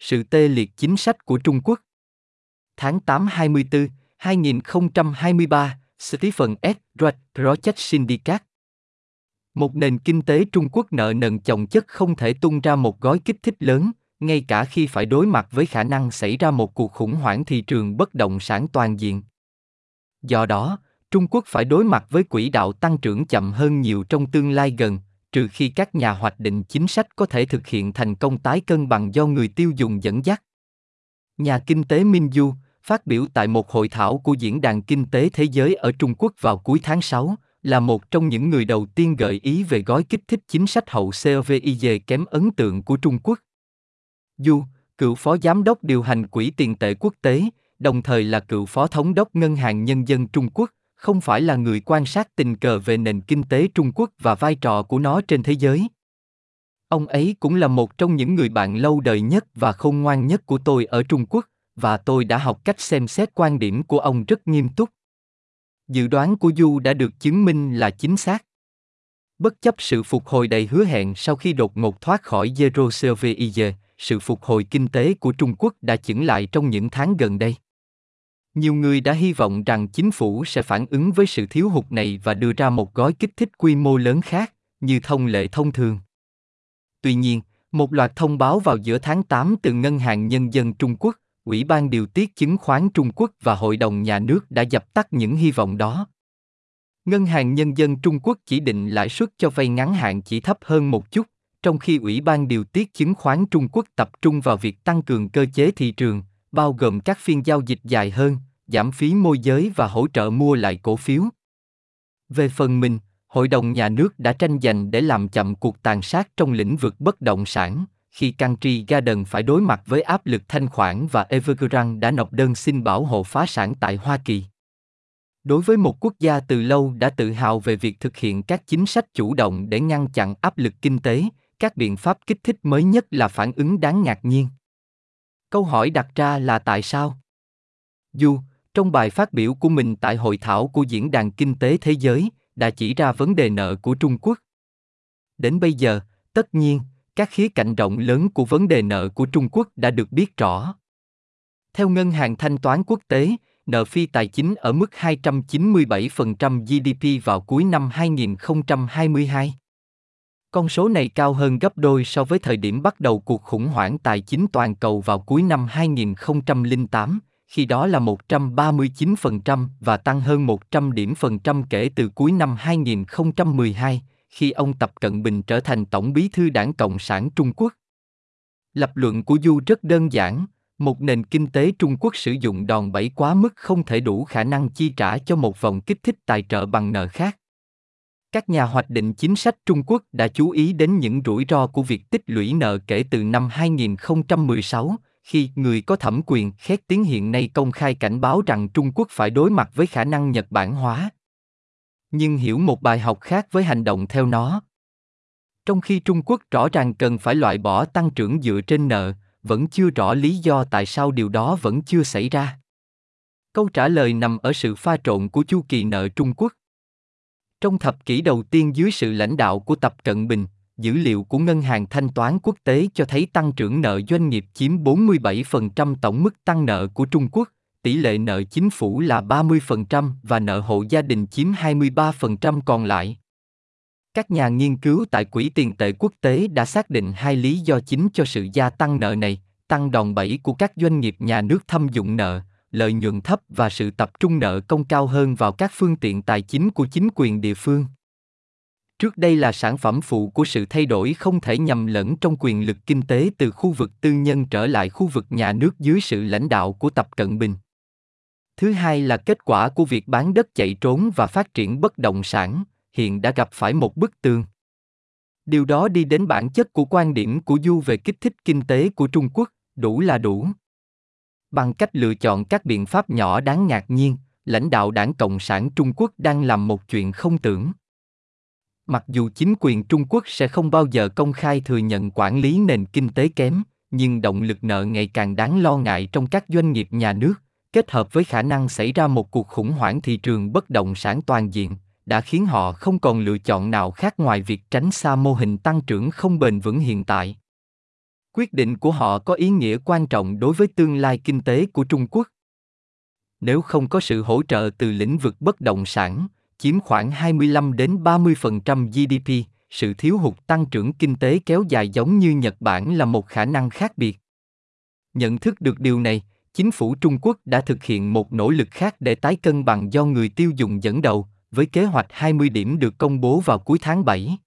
Sự tê liệt chính sách của Trung Quốc. Tháng 8 24, 2023, Stephen S. Drake Project Syndicate. Một nền kinh tế Trung Quốc nợ nần chồng chất không thể tung ra một gói kích thích lớn, ngay cả khi phải đối mặt với khả năng xảy ra một cuộc khủng hoảng thị trường bất động sản toàn diện. Do đó, Trung Quốc phải đối mặt với quỹ đạo tăng trưởng chậm hơn nhiều trong tương lai gần, trừ khi các nhà hoạch định chính sách có thể thực hiện thành công tái cân bằng do người tiêu dùng dẫn dắt. Nhà kinh tế Minh Du, phát biểu tại một hội thảo của Diễn đàn Kinh tế Thế giới ở Trung Quốc vào cuối tháng 6, là một trong những người đầu tiên gợi ý về gói kích thích chính sách hậu COVID kém ấn tượng của Trung Quốc. Du, cựu phó giám đốc điều hành Quỹ tiền tệ quốc tế, đồng thời là cựu phó thống đốc Ngân hàng Nhân dân Trung Quốc, không phải là người quan sát tình cờ về nền kinh tế Trung Quốc và vai trò của nó trên thế giới. Ông ấy cũng là một trong những người bạn lâu đời nhất và khôn ngoan nhất của tôi ở Trung Quốc, và tôi đã học cách xem xét quan điểm của ông rất nghiêm túc. Dự đoán của Du đã được chứng minh là chính xác. Bất chấp sự phục hồi đầy hứa hẹn sau khi đột ngột thoát khỏi Zero COVID, sự phục hồi kinh tế của Trung Quốc đã chững lại trong những tháng gần đây. Nhiều người đã hy vọng rằng chính phủ sẽ phản ứng với sự thiếu hụt này và đưa ra một gói kích thích quy mô lớn khác, như thông lệ thông thường. Tuy nhiên, một loạt thông báo vào giữa tháng 8 từ Ngân hàng Nhân dân Trung Quốc, Ủy ban điều tiết chứng khoán Trung Quốc và Hội đồng Nhà nước đã dập tắt những hy vọng đó. Ngân hàng Nhân dân Trung Quốc chỉ định lãi suất cho vay ngắn hạn chỉ thấp hơn một chút, trong khi Ủy ban điều tiết chứng khoán Trung Quốc tập trung vào việc tăng cường cơ chế thị trường, bao gồm các phiên giao dịch dài hơn, giảm phí môi giới và hỗ trợ mua lại cổ phiếu. Về phần mình, Hội đồng nhà nước đã tranh giành để làm chậm cuộc tàn sát trong lĩnh vực bất động sản, khi Country Garden phải đối mặt với áp lực thanh khoản và Evergrande đã nộp đơn xin bảo hộ phá sản tại Hoa Kỳ. Đối với một quốc gia từ lâu đã tự hào về việc thực hiện các chính sách chủ động để ngăn chặn áp lực kinh tế, các biện pháp kích thích mới nhất là phản ứng đáng ngạc nhiên. Câu hỏi đặt ra là tại sao? Dù, trong bài phát biểu của mình tại hội thảo của Diễn đàn Kinh tế Thế giới, đã chỉ ra vấn đề nợ của Trung Quốc. Đến bây giờ, tất nhiên, các khía cạnh rộng lớn của vấn đề nợ của Trung Quốc đã được biết rõ. Theo Ngân hàng Thanh toán Quốc tế, nợ phi tài chính ở mức 297% GDP vào cuối năm 2022. Con số này cao hơn gấp đôi so với thời điểm bắt đầu cuộc khủng hoảng tài chính toàn cầu vào cuối năm 2008, khi đó là 139% và tăng hơn 100 điểm phần trăm kể từ cuối năm 2012, khi ông Tập Cận Bình trở thành Tổng bí thư Đảng Cộng sản Trung Quốc. Lập luận của Du rất đơn giản, một nền kinh tế Trung Quốc sử dụng đòn bẩy quá mức không thể đủ khả năng chi trả cho một vòng kích thích tài trợ bằng nợ khác. Các nhà hoạch định chính sách Trung Quốc đã chú ý đến những rủi ro của việc tích lũy nợ kể từ năm 2016, khi người có thẩm quyền khét tiếng hiện nay công khai cảnh báo rằng Trung Quốc phải đối mặt với khả năng Nhật Bản hóa. Nhưng hiểu một bài học khác với hành động theo nó. Trong khi Trung Quốc rõ ràng cần phải loại bỏ tăng trưởng dựa trên nợ, vẫn chưa rõ lý do tại sao điều đó vẫn chưa xảy ra. Câu trả lời nằm ở sự pha trộn của chu kỳ nợ Trung Quốc. Trong thập kỷ đầu tiên dưới sự lãnh đạo của Tập Cận Bình, dữ liệu của Ngân hàng Thanh toán Quốc tế cho thấy tăng trưởng nợ doanh nghiệp chiếm 47% tổng mức tăng nợ của Trung Quốc, tỷ lệ nợ chính phủ là 30% và nợ hộ gia đình chiếm 23% còn lại. Các nhà nghiên cứu tại Quỹ tiền tệ quốc tế đã xác định hai lý do chính cho sự gia tăng nợ này, tăng đòn bẩy của các doanh nghiệp nhà nước thâm dụng nợ, lợi nhuận thấp và sự tập trung nợ công cao hơn vào các phương tiện tài chính của chính quyền địa phương. Trước đây là sản phẩm phụ của sự thay đổi không thể nhầm lẫn trong quyền lực kinh tế từ khu vực tư nhân trở lại khu vực nhà nước dưới sự lãnh đạo của Tập Cận Bình. Thứ hai là kết quả của việc bán đất chạy trốn và phát triển bất động sản, hiện đã gặp phải một bức tường. Điều đó đi đến bản chất của quan điểm của Du về kích thích kinh tế của Trung Quốc, đủ là đủ. Bằng cách lựa chọn các biện pháp nhỏ đáng ngạc nhiên, lãnh đạo đảng Cộng sản Trung Quốc đang làm một chuyện không tưởng. Mặc dù chính quyền Trung Quốc sẽ không bao giờ công khai thừa nhận quản lý nền kinh tế kém, nhưng động lực nợ ngày càng đáng lo ngại trong các doanh nghiệp nhà nước, kết hợp với khả năng xảy ra một cuộc khủng hoảng thị trường bất động sản toàn diện, đã khiến họ không còn lựa chọn nào khác ngoài việc tránh xa mô hình tăng trưởng không bền vững hiện tại. Quyết định của họ có ý nghĩa quan trọng đối với tương lai kinh tế của Trung Quốc. Nếu không có sự hỗ trợ từ lĩnh vực bất động sản, chiếm khoảng 25 đến 30% GDP, sự thiếu hụt tăng trưởng kinh tế kéo dài giống như Nhật Bản là một khả năng khác biệt. Nhận thức được điều này, chính phủ Trung Quốc đã thực hiện một nỗ lực khác để tái cân bằng do người tiêu dùng dẫn đầu, với kế hoạch 20 điểm được công bố vào cuối tháng 7.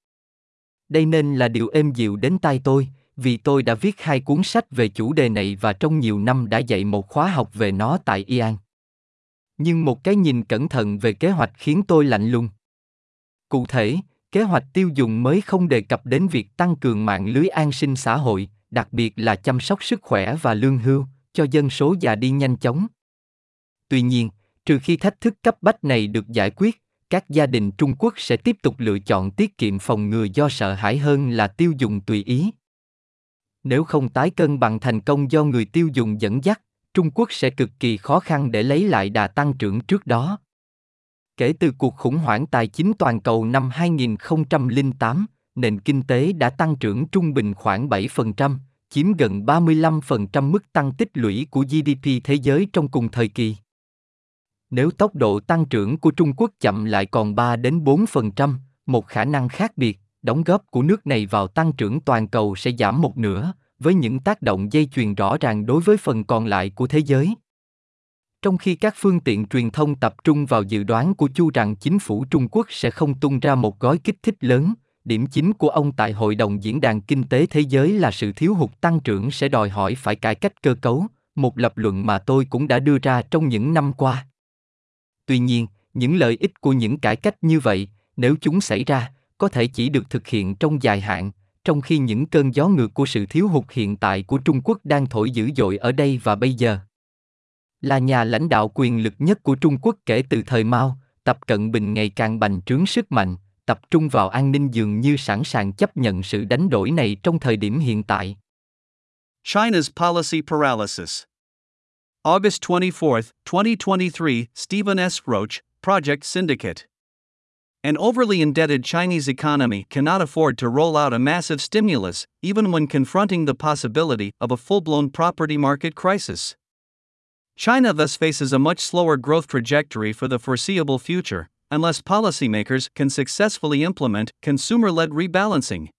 Đây nên là điều êm dịu đến tai tôi, vì tôi đã viết hai cuốn sách về chủ đề này và trong nhiều năm đã dạy một khóa học về nó tại Ian. Nhưng một cái nhìn cẩn thận về kế hoạch khiến tôi lạnh lùng. Cụ thể, kế hoạch tiêu dùng mới không đề cập đến việc tăng cường mạng lưới an sinh xã hội, đặc biệt là chăm sóc sức khỏe và lương hưu, cho dân số già đi nhanh chóng. Tuy nhiên, trừ khi thách thức cấp bách này được giải quyết, các gia đình Trung Quốc sẽ tiếp tục lựa chọn tiết kiệm phòng ngừa do sợ hãi hơn là tiêu dùng tùy ý. Nếu không tái cân bằng thành công do người tiêu dùng dẫn dắt, Trung Quốc sẽ cực kỳ khó khăn để lấy lại đà tăng trưởng trước đó. Kể từ cuộc khủng hoảng tài chính toàn cầu năm 2008, nền kinh tế đã tăng trưởng trung bình khoảng 7%, chiếm gần 35% mức tăng tích lũy của GDP thế giới trong cùng thời kỳ. Nếu tốc độ tăng trưởng của Trung Quốc chậm lại còn 3 đến 4%, một khả năng khác biệt, đóng góp của nước này vào tăng trưởng toàn cầu sẽ giảm một nửa, với những tác động dây chuyền rõ ràng đối với phần còn lại của thế giới. Trong khi các phương tiện truyền thông tập trung vào dự đoán của Chu rằng chính phủ Trung Quốc sẽ không tung ra một gói kích thích lớn, điểm chính của ông tại Hội đồng Diễn đàn Kinh tế Thế giới là sự thiếu hụt tăng trưởng sẽ đòi hỏi phải cải cách cơ cấu, một lập luận mà tôi cũng đã đưa ra trong những năm qua. Tuy nhiên, những lợi ích của những cải cách như vậy, nếu chúng xảy ra, có thể chỉ được thực hiện trong dài hạn, trong khi những cơn gió ngược của sự thiếu hụt hiện tại của Trung Quốc đang thổi dữ dội ở đây và bây giờ. Là nhà lãnh đạo quyền lực nhất của Trung Quốc kể từ thời Mao, Tập Cận Bình ngày càng bành trướng sức mạnh, tập trung vào an ninh dường như sẵn sàng chấp nhận sự đánh đổi này trong thời điểm hiện tại. China's policy paralysis. August 24, 2023, Stephen S. Roach, Project Syndicate. An overly indebted Chinese economy cannot afford to roll out a massive stimulus, even when confronting the possibility of a full blown property market crisis. China thus faces a much slower growth trajectory for the foreseeable future, unless policymakers can successfully implement consumer led rebalancing.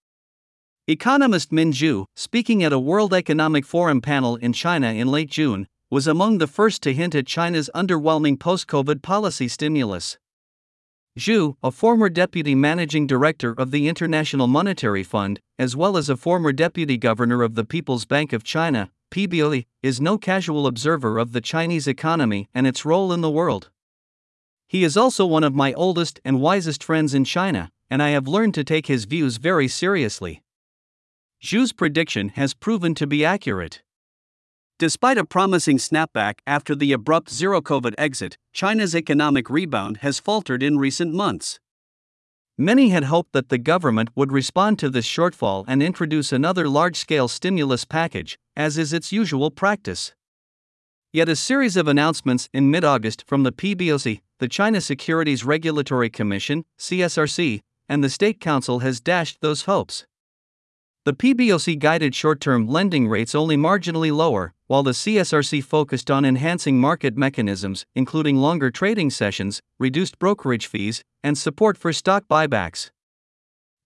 Economist Min Zhu, speaking at a World Economic Forum panel in China in late June, was among the first to hint at China's underwhelming post COVID policy stimulus. Zhu, a former deputy managing director of the International Monetary Fund, as well as a former deputy governor of the People's Bank of China, PBOE, is no casual observer of the Chinese economy and its role in the world. He is also one of my oldest and wisest friends in China, and I have learned to take his views very seriously. Zhu's prediction has proven to be accurate. Despite a promising snapback after the abrupt zero COVID exit, China's economic rebound has faltered in recent months. Many had hoped that the government would respond to this shortfall and introduce another large scale stimulus package, as is its usual practice. Yet a series of announcements in mid August from the PBOC, the China Securities Regulatory Commission, CSRC, and the State Council has dashed those hopes. The PBOC guided short term lending rates only marginally lower, while the CSRC focused on enhancing market mechanisms, including longer trading sessions, reduced brokerage fees, and support for stock buybacks.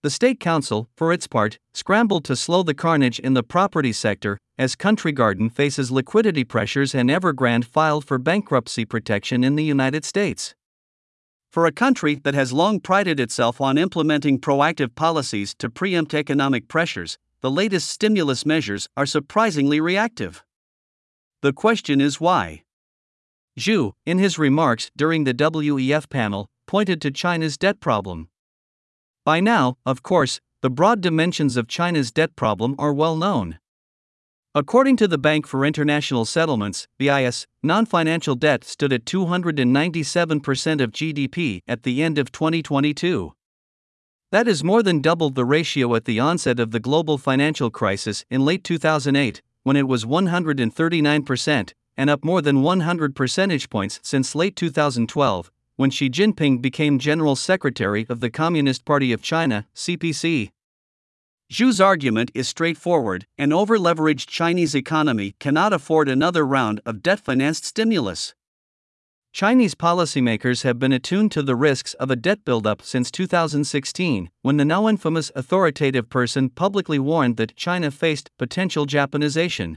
The State Council, for its part, scrambled to slow the carnage in the property sector as Country Garden faces liquidity pressures and Evergrande filed for bankruptcy protection in the United States. For a country that has long prided itself on implementing proactive policies to preempt economic pressures, the latest stimulus measures are surprisingly reactive. The question is why? Zhu, in his remarks during the WEF panel, pointed to China's debt problem. By now, of course, the broad dimensions of China's debt problem are well known. According to the Bank for International Settlements, BIS, non financial debt stood at 297% of GDP at the end of 2022. That is more than double the ratio at the onset of the global financial crisis in late 2008, when it was 139%, and up more than 100 percentage points since late 2012, when Xi Jinping became General Secretary of the Communist Party of China, CPC. Zhu's argument is straightforward an over leveraged Chinese economy cannot afford another round of debt financed stimulus. Chinese policymakers have been attuned to the risks of a debt buildup since 2016, when the now infamous authoritative person publicly warned that China faced potential Japanization.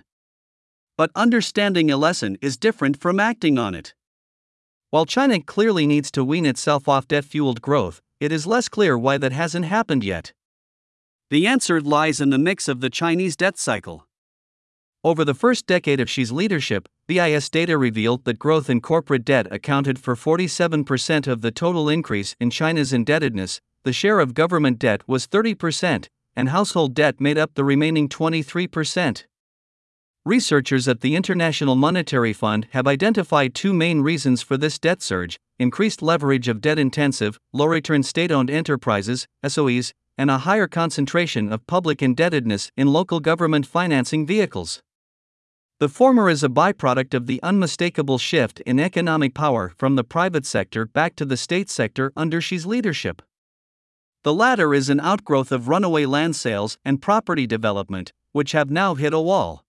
But understanding a lesson is different from acting on it. While China clearly needs to wean itself off debt fueled growth, it is less clear why that hasn't happened yet. The answer lies in the mix of the Chinese debt cycle. Over the first decade of Xi's leadership, BIS data revealed that growth in corporate debt accounted for 47% of the total increase in China's indebtedness, the share of government debt was 30%, and household debt made up the remaining 23%. Researchers at the International Monetary Fund have identified two main reasons for this debt surge increased leverage of debt intensive, low return state owned enterprises, SOEs, and a higher concentration of public indebtedness in local government financing vehicles. The former is a byproduct of the unmistakable shift in economic power from the private sector back to the state sector under Xi's leadership. The latter is an outgrowth of runaway land sales and property development, which have now hit a wall.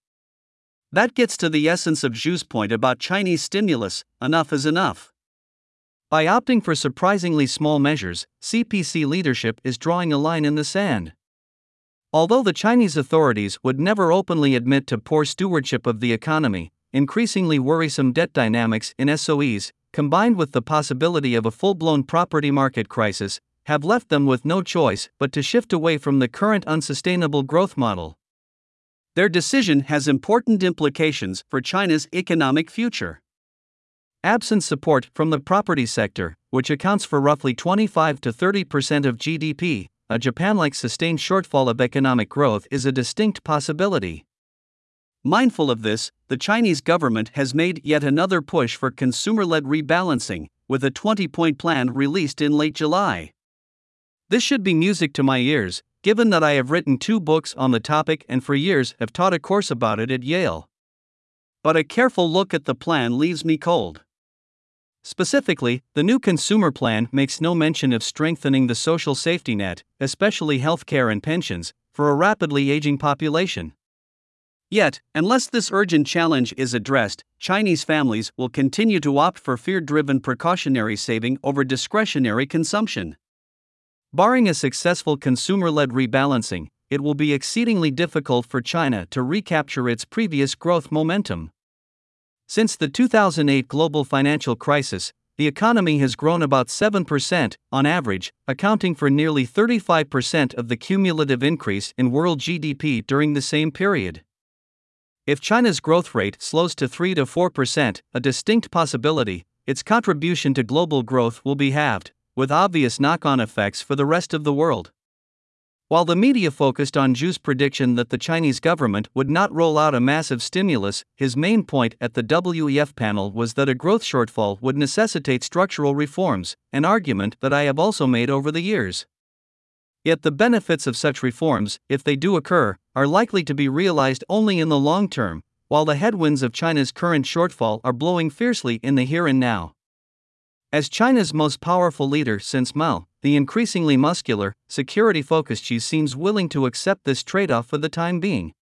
That gets to the essence of Zhu's point about Chinese stimulus enough is enough. By opting for surprisingly small measures, CPC leadership is drawing a line in the sand. Although the Chinese authorities would never openly admit to poor stewardship of the economy, increasingly worrisome debt dynamics in SOEs, combined with the possibility of a full blown property market crisis, have left them with no choice but to shift away from the current unsustainable growth model. Their decision has important implications for China's economic future. Absent support from the property sector, which accounts for roughly 25 to 30 percent of GDP, a Japan like sustained shortfall of economic growth is a distinct possibility. Mindful of this, the Chinese government has made yet another push for consumer led rebalancing, with a 20 point plan released in late July. This should be music to my ears, given that I have written two books on the topic and for years have taught a course about it at Yale. But a careful look at the plan leaves me cold. Specifically, the new consumer plan makes no mention of strengthening the social safety net, especially healthcare and pensions, for a rapidly aging population. Yet, unless this urgent challenge is addressed, Chinese families will continue to opt for fear driven precautionary saving over discretionary consumption. Barring a successful consumer led rebalancing, it will be exceedingly difficult for China to recapture its previous growth momentum. Since the 2008 global financial crisis, the economy has grown about 7% on average, accounting for nearly 35% of the cumulative increase in world GDP during the same period. If China's growth rate slows to 3 to 4%, a distinct possibility, its contribution to global growth will be halved, with obvious knock on effects for the rest of the world. While the media focused on Zhu's prediction that the Chinese government would not roll out a massive stimulus, his main point at the WEF panel was that a growth shortfall would necessitate structural reforms, an argument that I have also made over the years. Yet the benefits of such reforms, if they do occur, are likely to be realized only in the long term, while the headwinds of China's current shortfall are blowing fiercely in the here and now. As China's most powerful leader since Mao, the increasingly muscular, security focused Xi seems willing to accept this trade off for the time being.